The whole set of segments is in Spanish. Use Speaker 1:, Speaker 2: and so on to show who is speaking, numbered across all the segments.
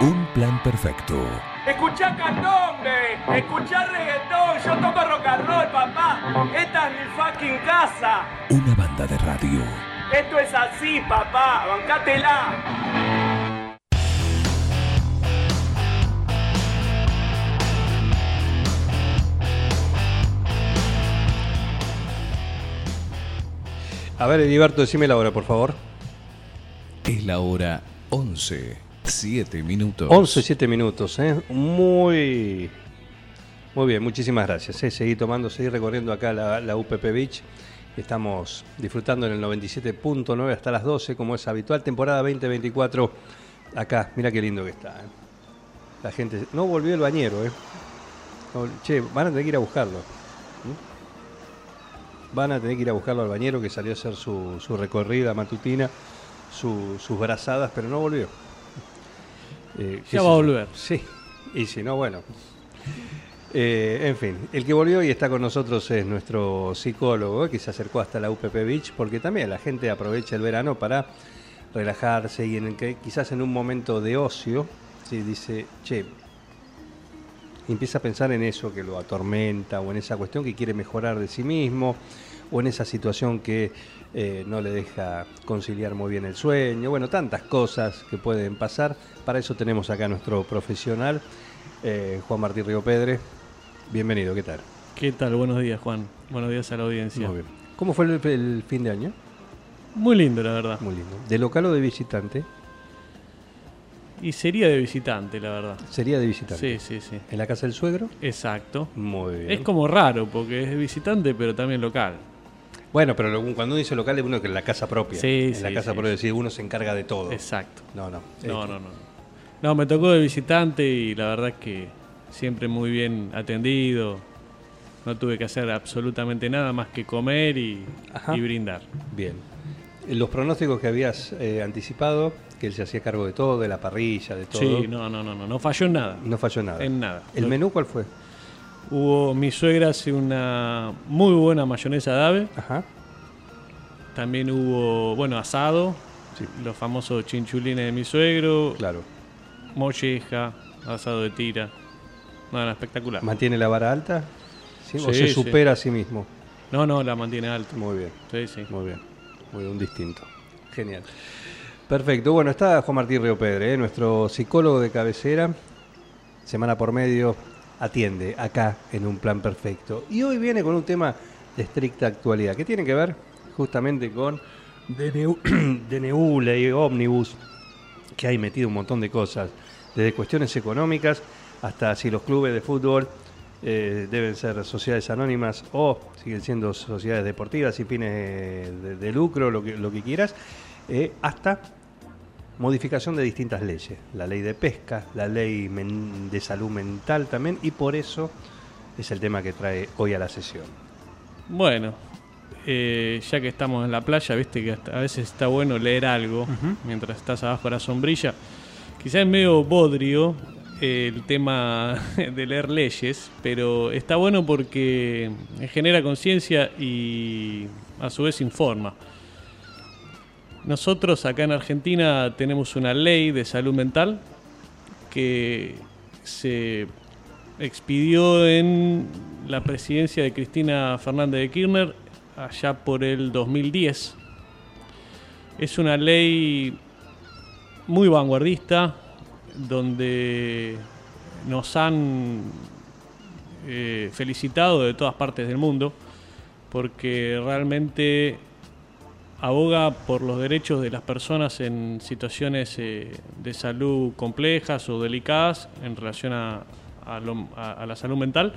Speaker 1: Un plan perfecto.
Speaker 2: Escuchá candombe, escuchá reggaetón, yo toco rock and roll, papá. Esta es mi fucking casa.
Speaker 1: Una banda de radio.
Speaker 2: Esto es así, papá, bancátela.
Speaker 3: A ver, Ediberto, decime la hora, por favor.
Speaker 1: Es la hora 11, 7 minutos.
Speaker 3: 11, 7 minutos, ¿eh? Muy, muy bien, muchísimas gracias. ¿eh? Seguí tomando, seguí recorriendo acá la, la UPP Beach. Estamos disfrutando en el 97.9 hasta las 12, como es habitual. Temporada 2024 acá. Mira qué lindo que está. ¿eh? La gente. No volvió el bañero, ¿eh? Che, van a tener que ir a buscarlo. Van a tener que ir a buscarlo al bañero que salió a hacer su, su recorrida matutina, su- sus brazadas, pero no volvió. Eh,
Speaker 4: Ya va a volver.
Speaker 3: Sí, y si no, bueno. Eh, en fin, el que volvió y está con nosotros es nuestro psicólogo, que se acercó hasta la UPP Beach, porque también la gente aprovecha el verano para relajarse y en el que quizás en un momento de ocio, si dice, che, empieza a pensar en eso que lo atormenta o en esa cuestión que quiere mejorar de sí mismo o en esa situación que eh, no le deja conciliar muy bien el sueño. Bueno, tantas cosas que pueden pasar. Para eso tenemos acá a nuestro profesional, eh, Juan Martín Río Pedre. Bienvenido, ¿qué tal?
Speaker 4: ¿Qué tal? Buenos días, Juan. Buenos días a la audiencia.
Speaker 3: Muy bien. ¿Cómo fue el, el fin de año?
Speaker 4: Muy lindo, la verdad.
Speaker 3: Muy lindo. ¿De local o de visitante?
Speaker 4: Y sería de visitante, la verdad.
Speaker 3: Sería de visitante.
Speaker 4: Sí, sí, sí.
Speaker 3: ¿En la casa del suegro?
Speaker 4: Exacto.
Speaker 3: Muy bien.
Speaker 4: Es como raro, porque es visitante, pero también local.
Speaker 3: Bueno, pero cuando uno dice local es uno que en la casa propia.
Speaker 4: Sí,
Speaker 3: en la
Speaker 4: sí,
Speaker 3: casa
Speaker 4: sí.
Speaker 3: propia, uno se encarga de todo.
Speaker 4: Exacto.
Speaker 3: No, no.
Speaker 4: No,
Speaker 3: Eh,
Speaker 4: no, no. No, me tocó de visitante y la verdad es que siempre muy bien atendido. No tuve que hacer absolutamente nada más que comer y, brindar.
Speaker 3: Bien. Los pronósticos que habías eh, anticipado, que él se hacía cargo de todo, de la parrilla, de todo.
Speaker 4: Sí, no, no, no, no. No falló en nada.
Speaker 3: No falló nada.
Speaker 4: En nada.
Speaker 3: ¿El
Speaker 4: Lo-
Speaker 3: menú cuál fue?
Speaker 4: Hubo, mi suegra hace una muy buena mayonesa de ave.
Speaker 3: Ajá.
Speaker 4: También hubo, bueno, asado,
Speaker 3: Sí.
Speaker 4: los famosos chinchulines de mi suegro,
Speaker 3: Claro.
Speaker 4: molleja, asado de tira. No, no, espectacular.
Speaker 3: ¿Mantiene la vara alta? ¿Sí? ¿O
Speaker 4: Sí,
Speaker 3: se
Speaker 4: sí.
Speaker 3: supera a sí mismo?
Speaker 4: No, no, la mantiene alta.
Speaker 3: Muy bien.
Speaker 4: Sí, sí.
Speaker 3: Muy bien. Muy bien, un distinto. Genial. Perfecto. Bueno, está Juan Martín Río Pedre, ¿eh? nuestro psicólogo de cabecera. Semana por medio atiende acá en un plan perfecto. Y hoy viene con un tema de estricta actualidad, que tiene que ver justamente con DNU, DNU ley ómnibus, que hay metido un montón de cosas, desde cuestiones económicas hasta si los clubes de fútbol eh, deben ser sociedades anónimas o siguen siendo sociedades deportivas sin fines eh, de, de lucro, lo que, lo que quieras, eh, hasta modificación de distintas leyes, la ley de pesca, la ley de salud mental también, y por eso es el tema que trae hoy a la sesión.
Speaker 4: Bueno, eh, ya que estamos en la playa, viste que a veces está bueno leer algo mientras estás abajo de la sombrilla. Quizás es medio bodrio eh, el tema de leer leyes, pero está bueno porque genera conciencia y a su vez informa. Nosotros acá en Argentina tenemos una ley de salud mental que se expidió en la presidencia de Cristina Fernández de Kirchner allá por el 2010. Es una ley muy vanguardista donde nos han eh, felicitado de todas partes del mundo porque realmente aboga por los derechos de las personas en situaciones eh, de salud complejas o delicadas en relación a, a lo- a- a la salud mental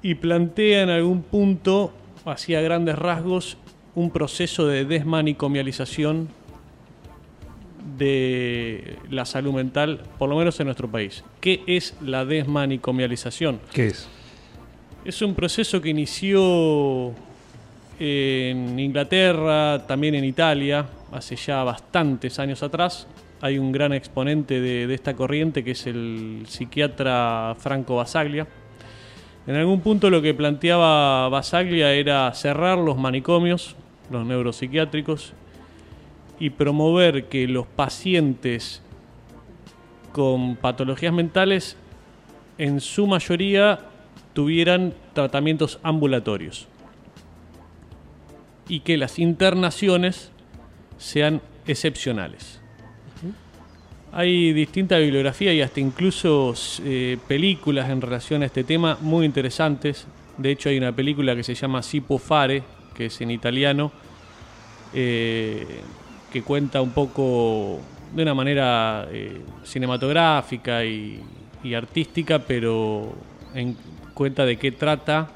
Speaker 4: y plantea en algún punto, hacia grandes rasgos, un proceso de desmanicomialización de la salud mental, por lo menos en nuestro país. ¿Qué es la desmanicomialización?
Speaker 3: ¿Qué es?
Speaker 4: Es un proceso que inició en Inglaterra, también en Italia, hace ya bastantes años atrás. Hay un gran exponente de, esta corriente que es el psiquiatra Franco Basaglia. En algún punto lo que planteaba Basaglia era cerrar los manicomios, los neuropsiquiátricos, y promover que los pacientes con patologías mentales en su mayoría tuvieran tratamientos ambulatorios y que las internaciones sean excepcionales. Hay distinta bibliografía y hasta incluso eh, películas en relación a este tema muy interesantes. De hecho hay una película que se llama Sipo Fare, que es en italiano, eh, que cuenta un poco de una manera eh, cinematográfica y, y artística, pero en cuenta de qué trata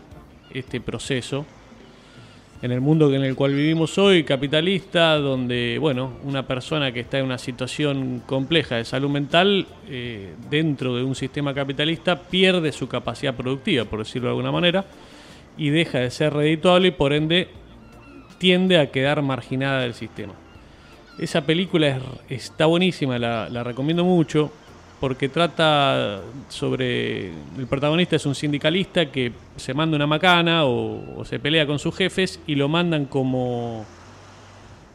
Speaker 4: este proceso en el mundo en el cual vivimos hoy, capitalista, donde, bueno, una persona que está en una situación compleja de salud mental, eh, dentro de un sistema capitalista, pierde su capacidad productiva, por decirlo de alguna manera, y deja de ser redituable y por ende tiende a quedar marginada del sistema. Esa película está buenísima, la, la recomiendo mucho porque trata sobre el protagonista es un sindicalista que se manda una macana o, se pelea con sus jefes y lo mandan como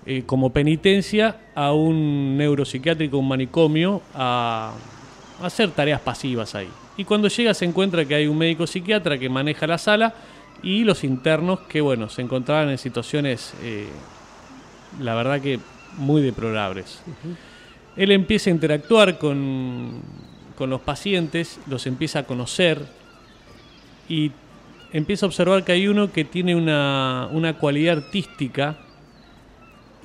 Speaker 4: eh, como penitencia a un neuropsiquiátrico, un manicomio, a, a, hacer tareas pasivas ahí. Y cuando llega se encuentra que hay un médico psiquiatra que maneja la sala y los internos que, bueno, se encontraban en situaciones, eh, la verdad que muy deplorables. Él empieza a interactuar con, con los pacientes, los empieza a conocer y empieza a observar que hay uno que tiene una, una cualidad artística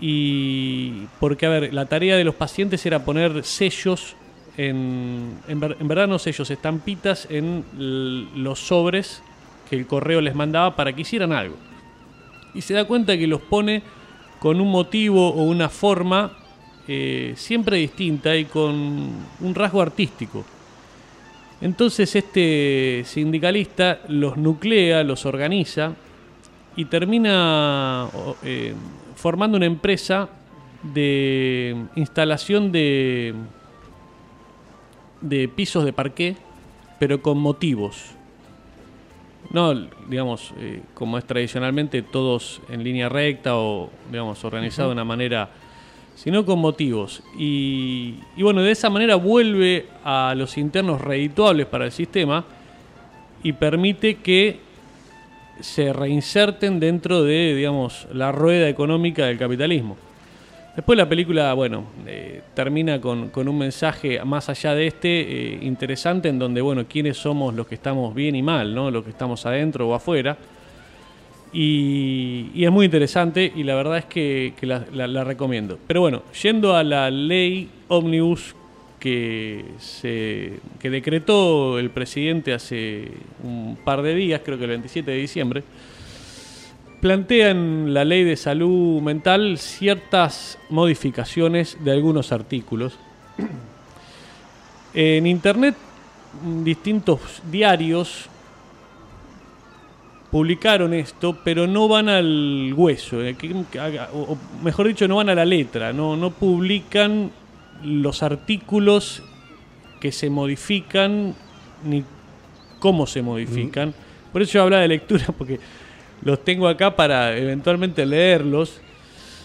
Speaker 4: y porque, a ver, la tarea de los pacientes era poner sellos, en, en, en verdad no sellos, estampitas en los sobres que el correo les mandaba para que hicieran algo. Y se da cuenta que los pone con un motivo o una forma eh, siempre distinta y con un rasgo artístico. Entonces este sindicalista los nuclea, los organiza y termina eh, formando una empresa de instalación de, de pisos de parqué, pero con motivos. No, digamos, eh, como es tradicionalmente, todos en línea recta o, digamos, organizado de una manera sino con motivos. Y, bueno, de esa manera vuelve a los internos redituables para el sistema y permite que se reinserten dentro de, digamos, la rueda económica del capitalismo. Después la película, bueno, eh, termina con, un mensaje más allá de este, eh, interesante, en donde, bueno, quiénes somos los que estamos bien y mal, ¿no? Los que estamos adentro o afuera y, es muy interesante y la verdad es que, la, recomiendo. Pero bueno, yendo a la ley Omnibus que, se, que decretó el presidente hace un par de días, creo que el 27 de diciembre, plantea en la ley de salud mental ciertas modificaciones de algunos artículos. En Internet, distintos diarios publicaron esto, pero no van al hueso, eh, o mejor dicho, no van a la letra, no, no publican los artículos que se modifican ni cómo se modifican. Por eso yo hablaba de lectura, porque los tengo acá para eventualmente leerlos.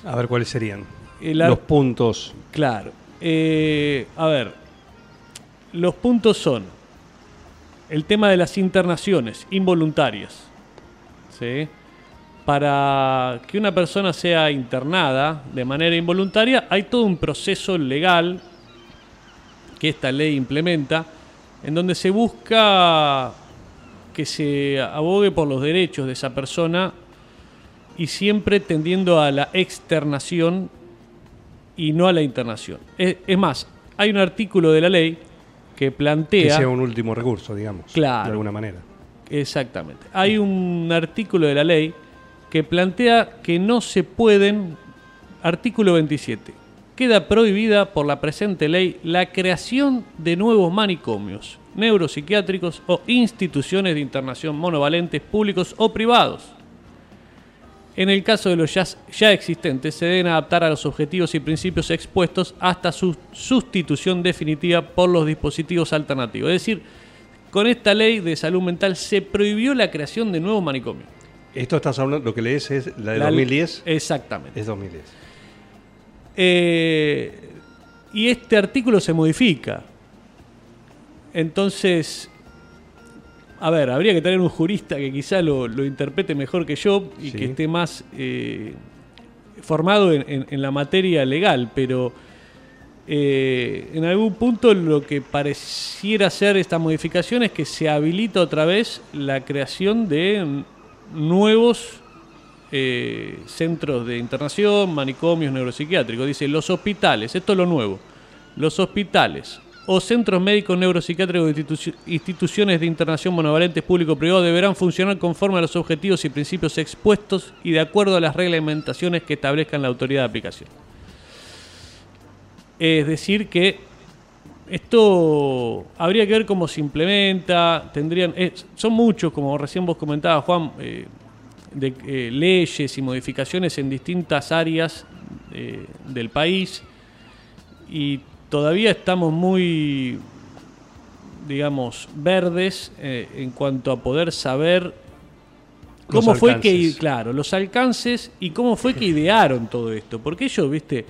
Speaker 3: A ver cuáles serían los puntos.
Speaker 4: Claro. Eh, a ver, los puntos son el tema de las internaciones involuntarias para que una persona sea internada de manera involuntaria, hay todo un proceso legal que esta ley implementa, en donde se busca que se abogue por los derechos de esa persona y siempre tendiendo a la externación y no a la internación. Es, más, hay un artículo de la ley que plantea... Que
Speaker 3: sea un último recurso, digamos,
Speaker 4: claro,
Speaker 3: de alguna manera.
Speaker 4: Exactamente. Hay un artículo de la ley que plantea que no se pueden, artículo 27, queda prohibida por la presente ley la creación de nuevos manicomios, neuropsiquiátricos o instituciones de internación monovalentes públicos o privados. En el caso de los ya, ya, existentes, se deben adaptar a los objetivos y principios expuestos hasta su sustitución definitiva por los dispositivos alternativos. Es decir, con esta ley de salud mental se prohibió la creación de nuevos manicomios.
Speaker 3: Esto estás hablando, lo que lees es la de 2010.
Speaker 4: Exactamente.
Speaker 3: Es 2010.
Speaker 4: Eh, y este artículo se modifica. Entonces, a ver, habría que tener un jurista que quizá lo, lo interprete mejor que yo y
Speaker 3: Sí.
Speaker 4: que esté más eh, formado en, en- en la materia legal, pero eh, en algún punto lo que pareciera ser esta modificación es que se habilita otra vez la creación de nuevos eh, centros de internación, manicomios neuropsiquiátricos. Dice, los hospitales, esto es lo nuevo, los hospitales o centros médicos neuropsiquiátricos de institu- instituciones de internación monovalentes público-privado deberán funcionar conforme a los objetivos y principios expuestos y de acuerdo a las reglamentaciones que establezcan la autoridad de aplicación. Es decir, que esto habría que ver cómo se implementa, tendrían, son muchos, como recién vos comentabas, Juan, eh, de eh, leyes y modificaciones en distintas áreas eh, del país y todavía estamos muy, digamos, verdes eh, en cuanto a poder saber
Speaker 3: Los
Speaker 4: cómo fue que, claro, los alcances y cómo fue que idearon todo esto, porque ellos, viste,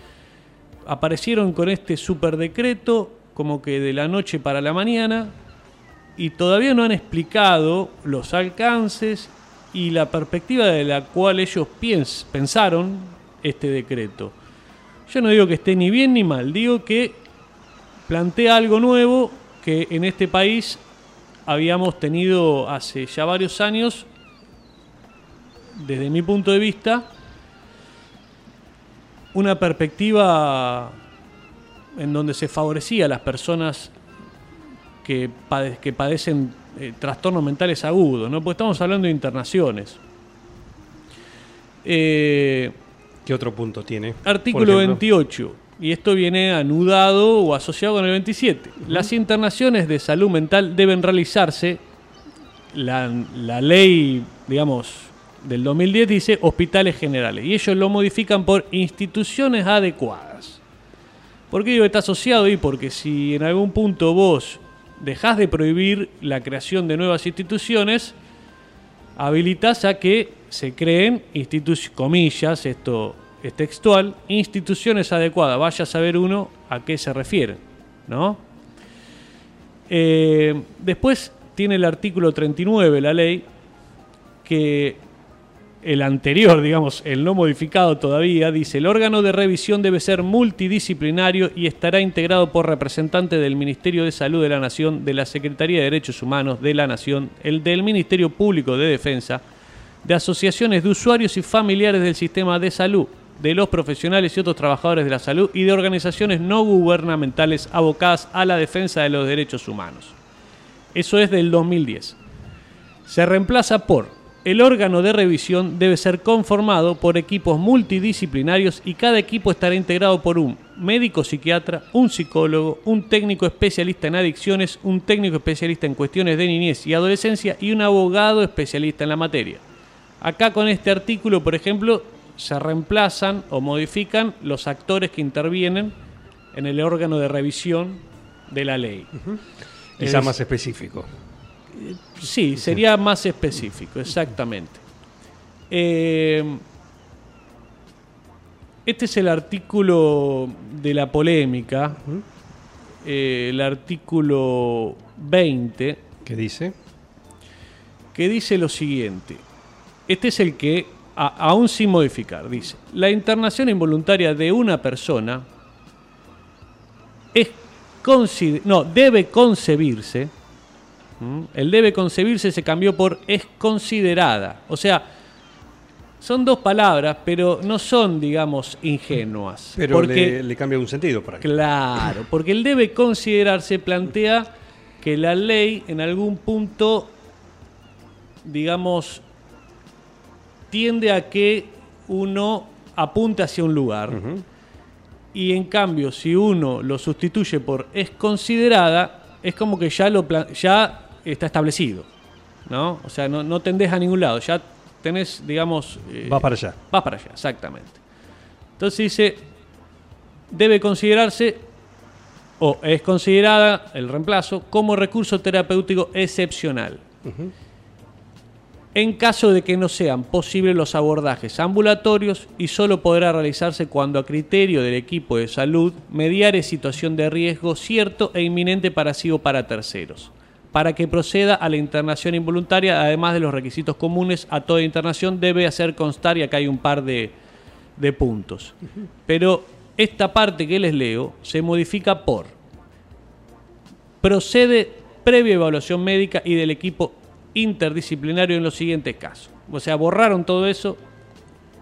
Speaker 4: aparecieron con este super decreto como que de la noche para la mañana y todavía no han explicado los alcances y la perspectiva de la cual ellos piens- pensaron este decreto. Yo no digo que esté ni bien ni mal, digo que plantea algo nuevo que en este país habíamos tenido hace ya varios años, desde mi punto de vista, una perspectiva en donde se favorecía a las personas que, pade- que padecen eh, trastornos mentales agudos, ¿no? Porque estamos hablando de internaciones. Eh,
Speaker 3: ¿Qué otro punto tiene?
Speaker 4: Artículo
Speaker 3: Por ejemplo,
Speaker 4: 28. Y esto viene anudado o asociado con el 27. Las internaciones de salud mental deben realizarse. La, la ley, digamos, del 2010 dice hospitales generales. Y ellos lo modifican por instituciones adecuadas. ¿Por qué digo está asociado ahí? Porque si en algún punto vos dejás de prohibir la creación de nuevas instituciones, habilitas a que se creen instituciones, comillas, esto es textual, instituciones adecuadas. Vaya a saber uno a qué se refieren, ¿no? Eh, después tiene el artículo 39, la ley, que el anterior, digamos, el no modificado todavía, dice, el órgano de revisión debe ser multidisciplinario y estará integrado por representantes del Ministerio de Salud de la Nación, de la Secretaría de Derechos Humanos de la Nación, el del Ministerio Público de Defensa, de asociaciones de usuarios y familiares del sistema de salud, de los profesionales y otros trabajadores de la salud y de organizaciones no gubernamentales abocadas a la defensa de los derechos humanos. Eso es del 2010. Se reemplaza por el órgano de revisión debe ser conformado por equipos multidisciplinarios y cada equipo estará integrado por un médico psiquiatra, un psicólogo, un técnico especialista en adicciones, un técnico especialista en cuestiones de niñez y adolescencia y un abogado especialista en la materia. Acá con este artículo, por ejemplo, se reemplazan o modifican los actores que intervienen en el órgano de revisión de la ley.
Speaker 3: Quizá
Speaker 4: Es-
Speaker 3: más específico.
Speaker 4: Sí, sería más específico, exactamente. Eh, este es el artículo de la polémica, eh, el artículo 20,
Speaker 3: ¿Qué dice?
Speaker 4: que dice lo siguiente. Este es el que, a- aún sin modificar, dice, la internación involuntaria de una persona es no, debe concebirse, el debe concebirse se cambió por es considerada, o sea, son dos palabras, pero no son, digamos, ingenuas.
Speaker 3: Pero
Speaker 4: porque,
Speaker 3: le, le cambia un sentido para
Speaker 4: Claro, porque el debe considerarse plantea que la ley en algún punto, digamos, tiende a que uno apunte hacia un lugar. Y en cambio, si uno lo sustituye por es considerada, es como que ya, lo ya está establecido. ¿no? O sea, no, no tendés a ningún lado. Ya tenés, digamos... eh,
Speaker 3: Va para allá.
Speaker 4: Va para allá, exactamente. Entonces dice, debe considerarse o es considerada el reemplazo como recurso terapéutico excepcional. en caso de que no sean posibles los abordajes ambulatorios y solo podrá realizarse cuando a criterio del equipo de salud mediare situación de riesgo cierto e inminente para sí o para terceros, para que proceda a la internación involuntaria, además de los requisitos comunes a toda internación, debe hacer constar, y acá hay un par de, puntos. Pero esta parte que les leo se modifica por procede previa evaluación médica y del equipo interdisciplinario en los siguientes casos. O sea, borraron todo eso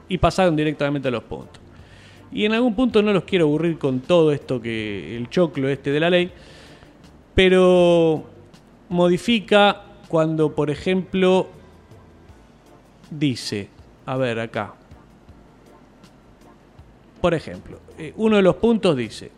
Speaker 4: y pasaron directamente a los puntos. Y en algún punto no los quiero aburrir con todo esto que el choclo este de la ley, pero modifica cuando, por ejemplo, dice, a ver acá, por ejemplo, eh, uno de los puntos dice,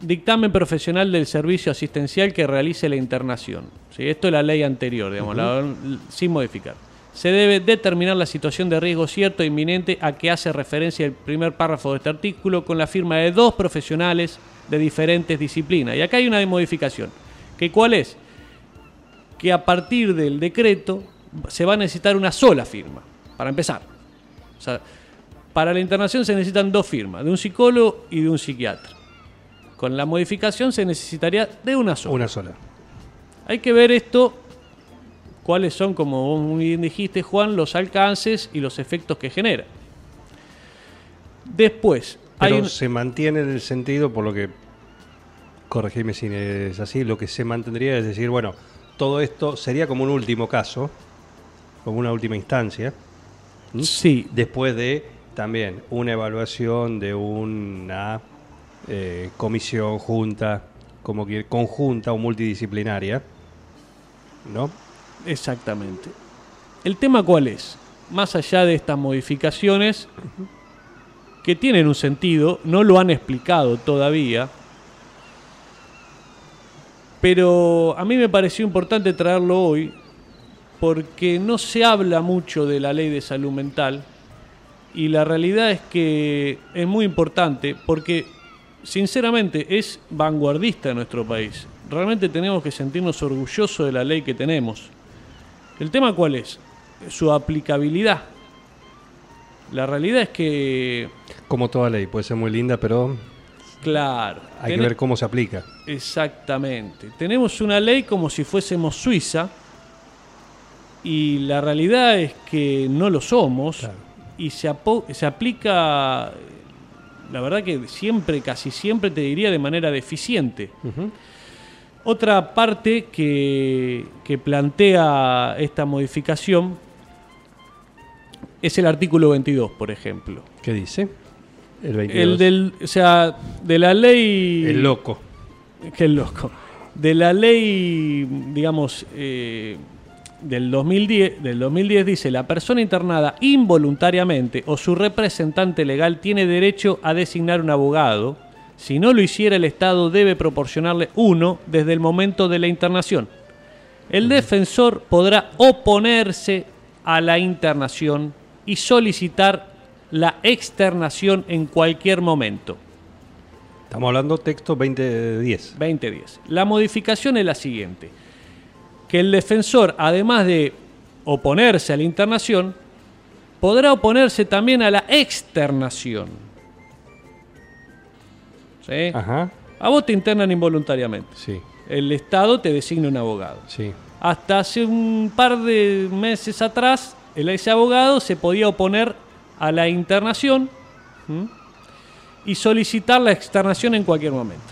Speaker 4: dictamen profesional del servicio asistencial que realice la internación. ¿sí? Esto es la ley anterior, digamos, la- sin modificar. Se debe determinar la situación de riesgo cierto e inminente a que hace referencia el primer párrafo de este artículo con la firma de dos profesionales de diferentes disciplinas. Y acá hay una modificación. ¿Que ¿Cuál es? Que a partir del decreto se va a necesitar una sola firma, para empezar. O sea, para la internación se necesitan dos firmas, de un psicólogo y de un psiquiatra. Con la modificación se necesitaría de una sola.
Speaker 3: Una sola.
Speaker 4: Hay que ver esto, cuáles son, como vos muy bien dijiste, Juan, los alcances y los efectos que genera. Después, hay
Speaker 3: Pero
Speaker 4: un-
Speaker 3: se mantiene en el sentido, por lo que, corregime si es así, lo que se mantendría es decir, bueno, todo esto sería como un último caso, como una última instancia,
Speaker 4: Sí,
Speaker 3: después de también una evaluación de una eh, comisión junta, como que conjunta o multidisciplinaria, ¿no?
Speaker 4: exactamente. ¿El tema cuál es? Más allá de estas modificaciones, que tienen un sentido, no lo han explicado todavía, pero a mí me pareció importante traerlo hoy porque no se habla mucho de la ley de salud mental y la realidad es que es muy importante porque sinceramente es vanguardista en nuestro país. Realmente tenemos que sentirnos orgullosos de la ley que tenemos. ¿El tema cuál es? Su aplicabilidad. La realidad es que,
Speaker 3: Como toda ley, puede ser muy linda, pero
Speaker 4: claro,
Speaker 3: hay que ver cómo se aplica.
Speaker 4: Exactamente. Tenemos una ley como si fuésemos Suiza y la realidad es que no lo somos
Speaker 3: Claro.
Speaker 4: y se, se aplica, la verdad que siempre, casi siempre te diría de manera deficiente. Otra parte que, que plantea esta modificación es el artículo 22, por ejemplo.
Speaker 3: ¿Qué dice? El 22.
Speaker 4: El del, o sea, de la ley...
Speaker 3: El loco.
Speaker 4: Qué loco. De la ley, digamos, eh, del, 2010, del 2010 dice, la persona internada involuntariamente o su representante legal tiene derecho a designar un abogado. Si no lo hiciera, el Estado debe proporcionarle uno desde el momento de la internación. El defensor podrá oponerse a la internación y solicitar la externación en cualquier momento.
Speaker 3: Estamos hablando texto 2010.
Speaker 4: 2010. La modificación es la siguiente. Que el defensor, además de oponerse a la internación, podrá oponerse también a la externación. ¿Sí?
Speaker 3: Ajá.
Speaker 4: A vos te internan involuntariamente.
Speaker 3: Sí,
Speaker 4: El Estado te designa un abogado.
Speaker 3: sí.
Speaker 4: Hasta hace un par de meses atrás, el ese abogado se podía oponer a la internación ¿m? y solicitar la externación en cualquier momento.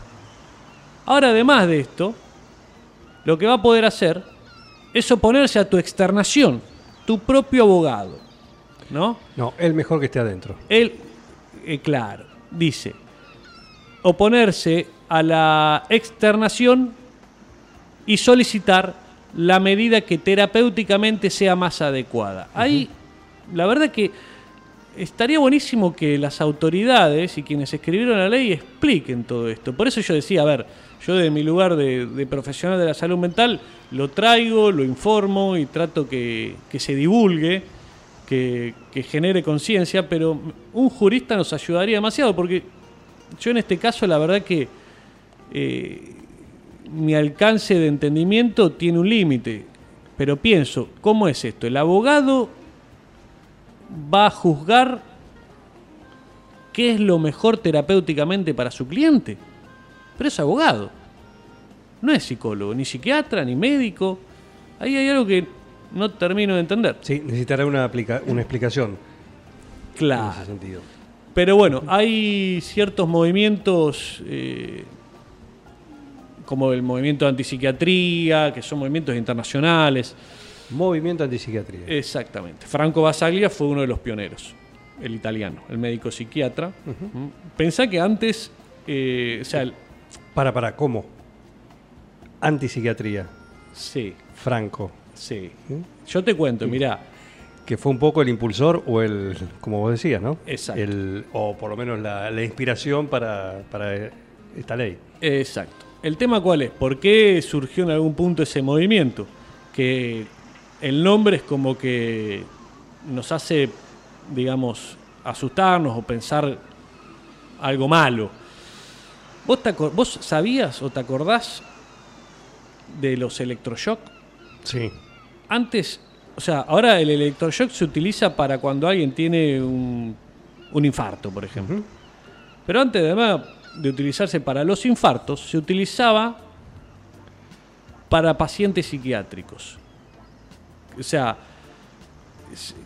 Speaker 4: Ahora, además de esto, lo que va a poder hacer es oponerse a tu externación, tu propio abogado. ¿No?
Speaker 3: No, el mejor que esté adentro.
Speaker 4: Él, eh, claro, dice, oponerse a la externación y solicitar la medida que terapéuticamente sea más adecuada. Ahí, la verdad que estaría buenísimo que las autoridades y quienes escribieron la ley expliquen todo esto. Por eso yo decía, a ver, yo de mi lugar de, profesional de la salud mental lo traigo, lo informo y trato que, que se divulgue, que, que genere conciencia, pero un jurista nos ayudaría demasiado porque yo en este caso la verdad que eh, mi alcance de entendimiento tiene un límite. Pero pienso, ¿cómo es esto? El abogado va a juzgar qué es lo mejor terapéuticamente para su cliente. Pero es abogado. No es psicólogo, ni psiquiatra, ni médico. Ahí hay algo que no termino de entender.
Speaker 3: Sí, necesitará una, explicación en
Speaker 4: Claro.
Speaker 3: ese sentido.
Speaker 4: Pero bueno, hay ciertos movimientos, eh, como el movimiento de antipsiquiatría, que son movimientos internacionales.
Speaker 3: Movimiento antipsiquiatría.
Speaker 4: Exactamente. Franco Basaglia fue uno de los pioneros, el italiano, el médico psiquiatra. ¿Mm? Pensá que antes, eh, o sea, el-
Speaker 3: Para, para, ¿cómo? Antipsiquiatría.
Speaker 4: sí,
Speaker 3: Franco.
Speaker 4: sí. Yo te cuento, mirá,
Speaker 3: Que fue un poco el impulsor o el, como vos decías, ¿no?
Speaker 4: Exacto.
Speaker 3: El, o por lo menos la, la inspiración para, para esta ley.
Speaker 4: Exacto. El tema cuál es, ¿por qué surgió en algún punto ese movimiento? Que el nombre es como que nos hace, digamos, asustarnos o pensar algo malo. ¿Vos, te acor- vos sabías o te acordás de los electroshock?
Speaker 3: Sí.
Speaker 4: Antes, o sea, ahora el electroshock se utiliza para cuando alguien tiene un, un infarto, por ejemplo. Pero antes, además de utilizarse para los infartos, se utilizaba para pacientes psiquiátricos. O sea,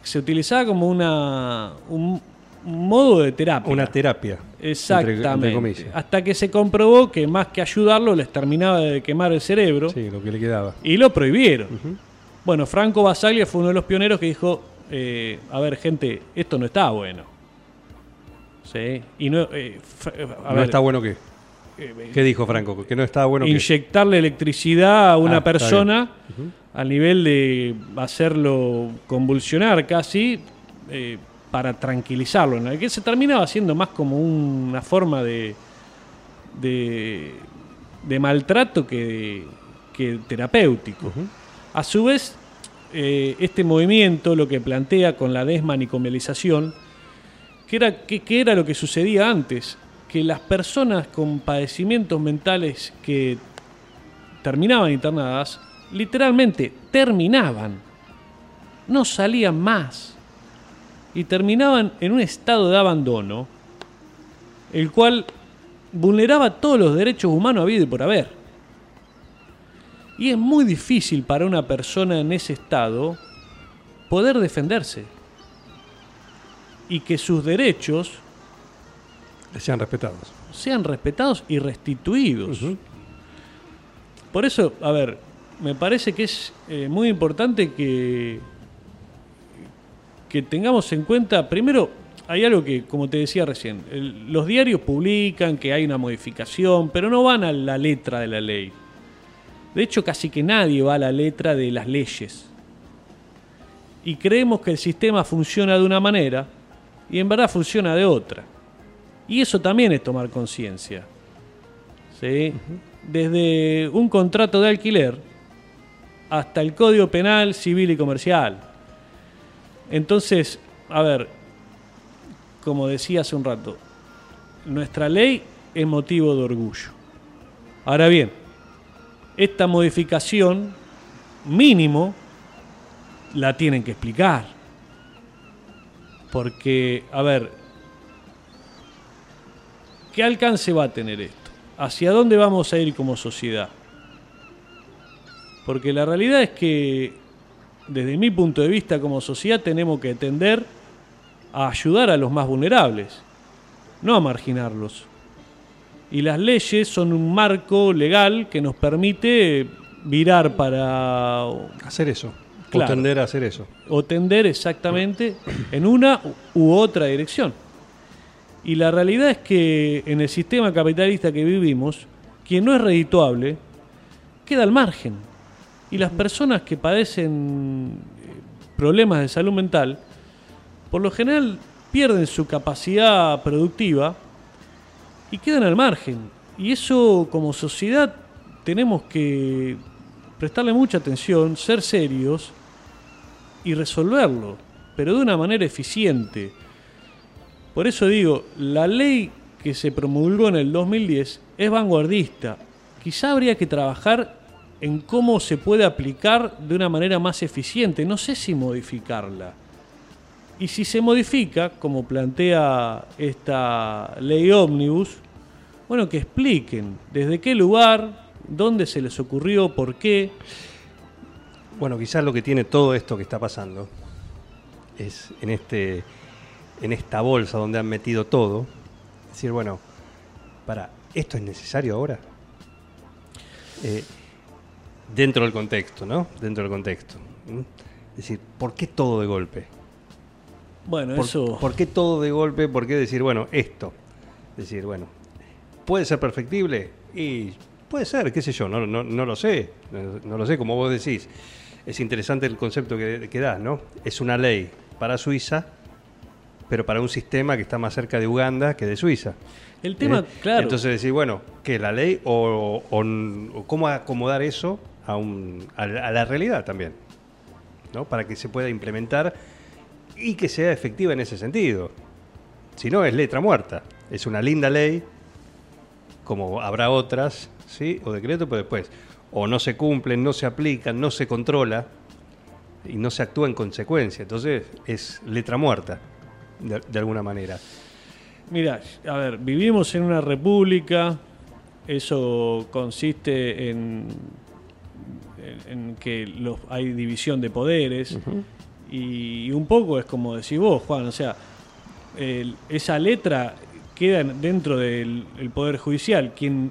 Speaker 4: se- utilizaba como una, un, un modo de terapia.
Speaker 3: Una terapia.
Speaker 4: Exactamente.
Speaker 3: entre.
Speaker 4: Hasta que se comprobó que más que ayudarlo, les terminaba de quemar el cerebro
Speaker 3: Sí, lo que le quedaba.
Speaker 4: y lo prohibieron. Bueno, Franco Basaglia fue uno de los pioneros que dijo, eh, a ver, gente, esto no está bueno. ¿Sí? Y no, eh, eh, a
Speaker 3: no
Speaker 4: ver,
Speaker 3: está bueno qué.
Speaker 4: eh,
Speaker 3: ¿Qué dijo Franco? Que no estaba bueno
Speaker 4: inyectarle electricidad a una
Speaker 3: Ah, está
Speaker 4: persona al nivel de hacerlo convulsionar casi eh, para tranquilizarlo, en el que se terminaba haciendo más como una forma de, de, de maltrato que, que terapéutico. A su vez, eh, este movimiento lo que plantea con la desmanicomalización, que era, que, que era lo que sucedía antes, que las personas con padecimientos mentales que terminaban internadas, literalmente terminaban, no salían más y terminaban en un estado de abandono, el cual vulneraba todos los derechos humanos habido y por haber. Y es muy difícil para una persona en ese estado poder defenderse y que sus derechos
Speaker 3: Sean respetados.
Speaker 4: sean respetados y restituidos. Por eso, a ver, me parece que es eh, muy importante que, que tengamos en cuenta, primero, hay algo que, como te decía recién, el- los diarios publican que hay una modificación, pero no van a la letra de la ley. De hecho, casi que nadie va a la letra de las leyes. Y creemos que el sistema funciona de una manera y en verdad funciona de otra. Y eso también es tomar conciencia. ¿sí? Desde un contrato de alquiler hasta el Código Penal Civil y Comercial. Entonces, a ver, como decía hace un rato, nuestra ley es motivo de orgullo. Ahora bien, esta modificación mínimo la tienen que explicar. Porque, a ver, ¿qué alcance va a tener esto? ¿Hacia dónde vamos a ir como sociedad? Porque la realidad es que, desde mi punto de vista como sociedad, tenemos que tender a ayudar a los más vulnerables, no a marginarlos. Y las leyes son un marco legal que nos permite virar para
Speaker 3: Hacer eso.
Speaker 4: Claro.
Speaker 3: O tender a hacer eso.
Speaker 4: o tender exactamente en una u otra dirección. Y la realidad es que en el sistema capitalista que vivimos, quien no es redituable queda al margen. Y las personas que padecen eh, problemas de salud mental, por lo general pierden su capacidad productiva y quedan al margen. Y eso como sociedad tenemos que prestarle mucha atención, ser serios y resolverlo, pero de una manera eficiente. Por eso digo, la ley que se promulgó en el 2010 es vanguardista. Quizá habría que trabajar en cómo se puede aplicar de una manera más eficiente. No sé si modificarla. Y si se modifica, como plantea esta ley ómnibus, bueno, que expliquen desde qué lugar, dónde se les ocurrió, por qué.
Speaker 3: Bueno, quizás lo que tiene todo esto que está pasando es en este en esta bolsa donde han metido todo, decir, bueno, para, ¿esto es necesario ahora? Eh, dentro del contexto, ¿no? Dentro del contexto. Es decir, ¿por qué todo de golpe?
Speaker 4: Bueno,
Speaker 3: ¿Por,
Speaker 4: eso.
Speaker 3: por qué todo de golpe? ¿Por qué decir, bueno, esto? Decir, bueno, ¿puede ser perfectible? Y puede ser, qué sé yo, no, no, no lo sé. No, no lo sé, como vos decís. Es interesante el concepto que, que das, ¿no? Es una ley para Suiza, pero para un sistema que está más cerca de Uganda que de Suiza.
Speaker 4: El tema,
Speaker 3: ¿Eh?
Speaker 4: claro.
Speaker 3: Entonces decir, bueno, ¿qué la ley o, o- o cómo acomodar eso a, un, a, la- realidad también? ¿no? Para que se pueda implementar y que sea efectiva en ese sentido. Si no, es letra muerta. Es una linda ley, como habrá otras, ¿sí? O decreto, pero después o no se cumplen, no se aplican, no se controla y no se actúa en consecuencia. Entonces es letra muerta, de, de alguna manera.
Speaker 4: Mira, a ver, vivimos en una república, eso consiste en, en- que los, hay división de poderes y, un poco es como decís vos, Juan, o sea, el- esa letra queda en- dentro del el Poder Judicial, quien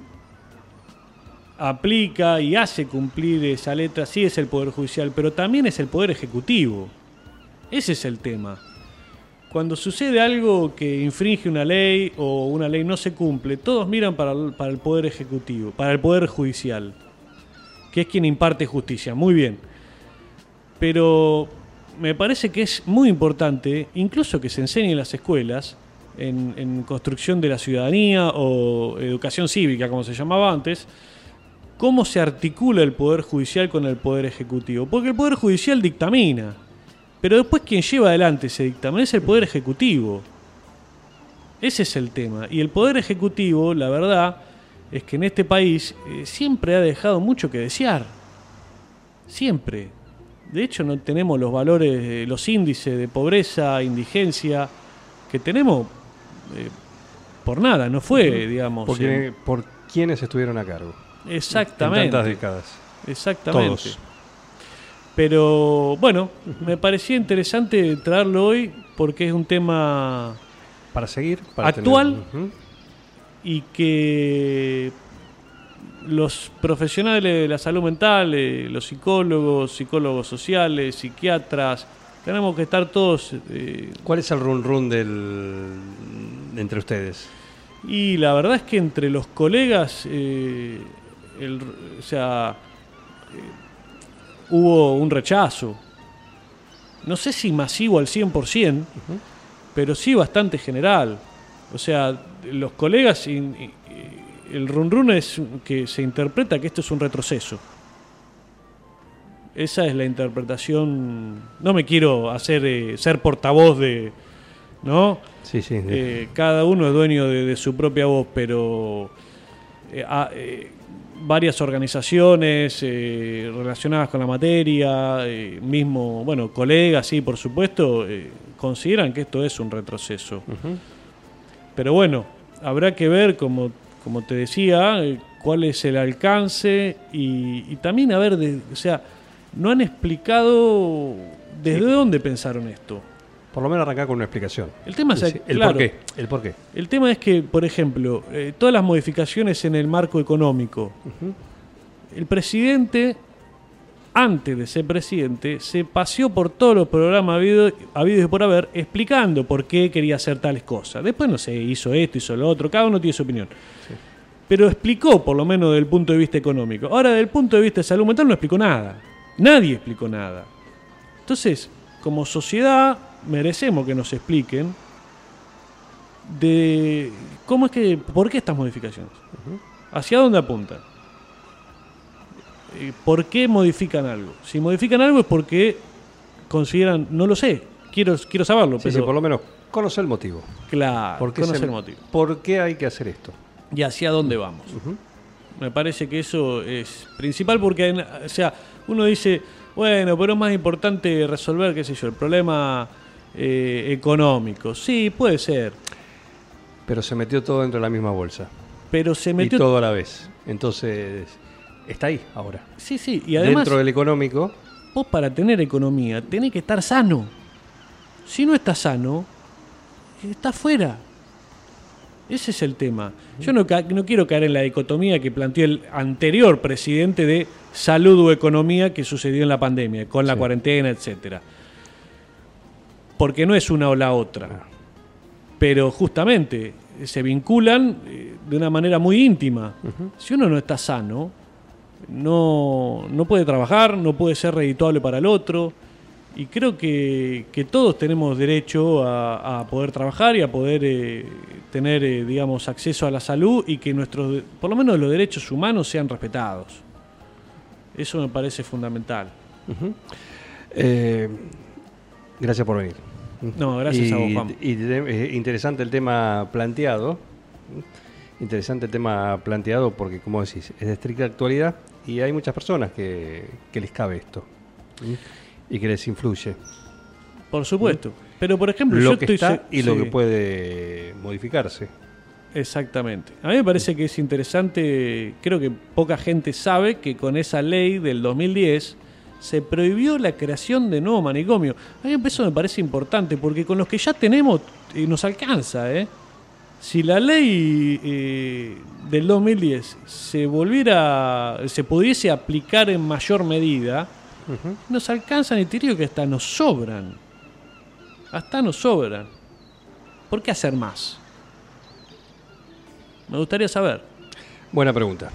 Speaker 4: aplica y hace cumplir esa letra sí es el Poder Judicial, pero también es el Poder Ejecutivo. Ese es el tema. Cuando sucede algo que infringe una ley o una ley no se cumple, todos miran para el, para el Poder Ejecutivo, para el Poder Judicial, que es quien imparte justicia. Muy bien. Pero me parece que es muy importante, incluso que se enseñe en las escuelas, en, construcción de la ciudadanía o educación cívica, como se llamaba antes, cómo se articula el Poder Judicial con el Poder Ejecutivo. Porque el Poder Judicial dictamina, pero después quien lleva adelante ese dictamen es el Poder Ejecutivo. Ese es el tema. Y el Poder Ejecutivo, la verdad, es que en este país eh, siempre ha dejado mucho que desear. Siempre. De hecho, no tenemos los valores, eh, los índices de pobreza, indigencia que tenemos eh, por nada. No fue, digamos.
Speaker 3: Porque, por quienes estuvieron a cargo.
Speaker 4: exactamente.
Speaker 3: En tantas décadas.
Speaker 4: Exactamente.
Speaker 3: Todos.
Speaker 4: Pero bueno, me parecía interesante traerlo hoy porque es un tema
Speaker 3: Para seguir. Para
Speaker 4: Actual.
Speaker 3: tener-.
Speaker 4: Y que los profesionales de la salud mental, eh, los psicólogos, psicólogos sociales, psiquiatras, tenemos que estar todos eh,
Speaker 3: ¿Cuál es el run run del, entre ustedes?
Speaker 4: Y la verdad es que entre los colegas, eh, el- o sea, hubo un rechazo. No sé si masivo al 100%, pero sí bastante general. O sea, los colegas, in- el run run es que se interpreta que esto es un retroceso. Esa es la interpretación. No me quiero hacer eh, ser portavoz de, ¿no?
Speaker 3: Sí, sí.
Speaker 4: Eh, cada uno es dueño de, de su propia voz, pero eh, a- eh, varias organizaciones relacionadas con la materia, mismo, bueno, colegas, sí, por supuesto, consideran que esto es un retroceso.
Speaker 3: Ujú.
Speaker 4: Pero bueno, habrá que ver, como, como te decía, eh, cuál es el alcance y, y también a ver, de- o sea, no han explicado desde dónde pensaron esto.
Speaker 3: Por lo menos arrancar con una explicación.
Speaker 4: El tema es,
Speaker 3: el
Speaker 4: claro,
Speaker 3: por qué. El por qué.
Speaker 4: el tema es que, por ejemplo, eh, todas las modificaciones en el marco económico, el presidente, antes de ser presidente, se paseó por todos los programas habidos y por haber, explicando por qué quería hacer tales cosas. Después, no sé, hizo esto, hizo lo otro, cada uno tiene su opinión. Pero explicó, por lo menos, desde el punto de vista económico. Ahora, desde el punto de vista de salud mental, no explicó nada. Nadie explicó nada. Entonces, como sociedad, merecemos que nos expliquen de cómo es que, por qué estas modificaciones, hacia dónde apuntan, por qué modifican algo. Si modifican algo es porque consideran, no lo sé, quiero, quiero saberlo,
Speaker 3: Sí,
Speaker 4: pero
Speaker 3: sí, por lo menos conocer el motivo.
Speaker 4: claro,
Speaker 3: ¿Por qué,
Speaker 4: conocer
Speaker 3: se-
Speaker 4: el motivo
Speaker 3: ¿Por qué hay que hacer esto?
Speaker 4: y hacia dónde vamos. Me parece que eso es principal porque, o sea, uno dice, bueno, pero es más importante resolver, qué sé yo, el problema eh, económico. Sí, puede ser.
Speaker 3: Pero se metió todo dentro de la misma bolsa.
Speaker 4: Pero se metió...
Speaker 3: Y todo a la vez. Entonces, está ahí ahora.
Speaker 4: Sí, sí. Y además...
Speaker 3: Dentro del económico...
Speaker 4: Vos para tener economía tenés que estar sano. Si no estás sano, estás fuera. Ese es el tema. Yo no, no, quiero caer en la dicotomía que planteó el anterior presidente de salud o economía que sucedió en la pandemia, con la cuarentena, etcétera. Porque no es una o la otra. Ah. Pero justamente se vinculan eh, de una manera muy íntima. Si uno no está sano, no, no puede trabajar, no puede ser redituable para el otro y creo que, todos tenemos derecho a, poder trabajar y a poder eh, tener, eh, digamos, acceso a la salud y que nuestros, por lo menos los derechos humanos sean respetados. Eso me parece fundamental.
Speaker 3: Eh, gracias por venir.
Speaker 4: No, gracias a vos, Juan.
Speaker 3: Y, interesante el tema planteado. Interesante el tema planteado porque, como decís, es de estricta actualidad y hay muchas personas que, que les cabe esto y que les influye.
Speaker 4: Por supuesto. Pero, por ejemplo,
Speaker 3: lo
Speaker 4: yo
Speaker 3: que está y lo que puede modificarse.
Speaker 4: Exactamente. A mí me parece que es interesante, creo que poca gente sabe que con esa ley del 2010 se prohibió la creación de nuevo manicomio. A mí eso me parece importante porque con los que ya tenemos eh, nos alcanza. ¿eh? Si la ley eh, del 2010 se volviera, se pudiese aplicar en mayor medida, nos alcanzan y te digo que hasta nos sobran. Hasta nos sobran. ¿Por qué hacer más? Me gustaría saber.
Speaker 3: Buena pregunta.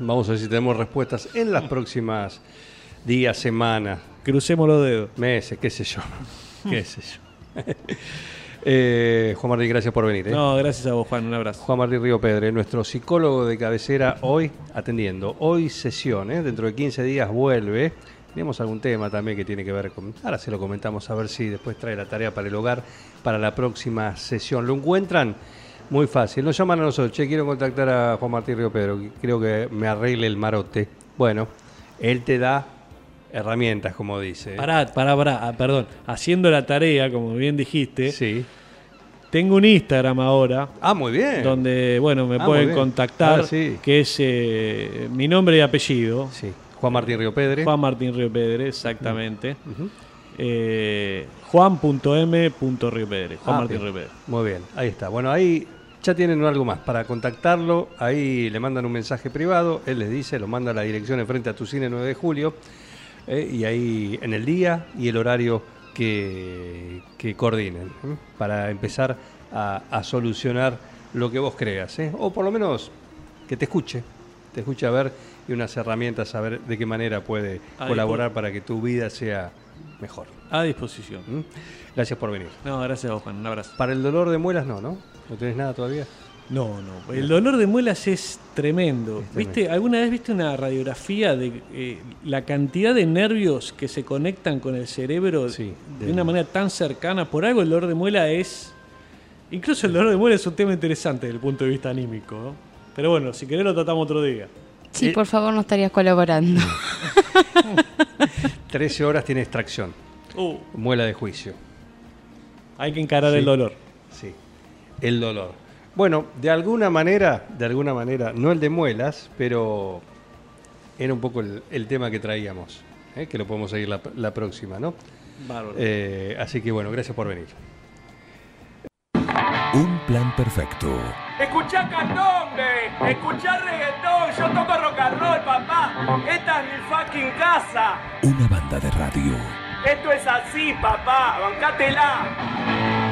Speaker 3: Vamos a ver si tenemos respuestas en las próximas días, semanas.
Speaker 4: Crucemos los dedos.
Speaker 3: Meses, qué sé yo. qué sé yo. Eh, Juan Martín, gracias por venir. ¿eh?
Speaker 4: No, gracias a vos, Juan. Un abrazo.
Speaker 3: Juan Martín Río Pedre, nuestro psicólogo de cabecera, hoy atendiendo. Hoy sesión, ¿eh? dentro de 15 días vuelve. Tenemos algún tema también que tiene que ver con... Ahora se lo comentamos a ver si después trae la tarea para el hogar para la próxima sesión. ¿Lo encuentran? Muy fácil. Nos llaman a nosotros. Che, quiero contactar a Juan Martín Río Pedro. Creo que me arregle el marote. Bueno, él te da herramientas, como dice.
Speaker 4: Pará, pará, pará. Ah, perdón. Haciendo la tarea, como bien dijiste.
Speaker 3: Sí.
Speaker 4: Tengo un Instagram ahora.
Speaker 3: Ah, muy bien.
Speaker 4: Donde, bueno, me ah, pueden contactar. Que es eh, mi nombre y apellido.
Speaker 3: Sí. Juan Martín Río Pedre.
Speaker 4: Juan Martín Río Pedre, exactamente. Eh, Juan.m.río Pedre. Juan
Speaker 3: ah,
Speaker 4: Martín Río Pedre.
Speaker 3: Muy bien, ahí está. Bueno, ahí ya tienen algo más para contactarlo. Ahí le mandan un mensaje privado. Él les dice, lo manda a la dirección enfrente a tu cine 9 de julio. Eh, y ahí en el día y el horario que, coordinen. ¿eh? Para empezar a, solucionar lo que vos creas. O por lo menos que te escuche. Te escuche a ver y unas herramientas, a ver de qué manera puede colaborar para que tu vida sea mejor.
Speaker 4: A disposición. ¿Mm?
Speaker 3: Gracias por venir.
Speaker 4: No, gracias a vos, Juan. Un abrazo.
Speaker 3: Para el dolor de muelas no, ¿no? ¿No tenés nada todavía?
Speaker 4: No, no. El dolor de muelas es tremendo. ¿Viste? ¿Alguna vez viste una radiografía de eh, la cantidad de nervios que se conectan con el cerebro de, una manera tan cercana? Por algo el dolor de muela es... Incluso el dolor de muela es un tema interesante desde el punto de vista anímico. Pero bueno, si querés lo tratamos otro día.
Speaker 5: Sí, por favor, no estarías colaborando.
Speaker 3: 13 horas tiene extracción. Uh. Muela de juicio.
Speaker 4: Hay que encarar el dolor.
Speaker 3: Sí, el dolor. Bueno, de alguna manera, de alguna manera, no el de muelas, pero era un poco el, tema que traíamos, ¿eh? que lo podemos seguir la, próxima, ¿no? Eh, así que bueno, gracias por venir.
Speaker 1: Un plan perfecto.
Speaker 2: Escucha candombe, escucha reggaetón, yo toco rock and roll, papá. Esta es mi fucking casa.
Speaker 1: Una banda de radio.
Speaker 2: Esto es así, papá, bancátela.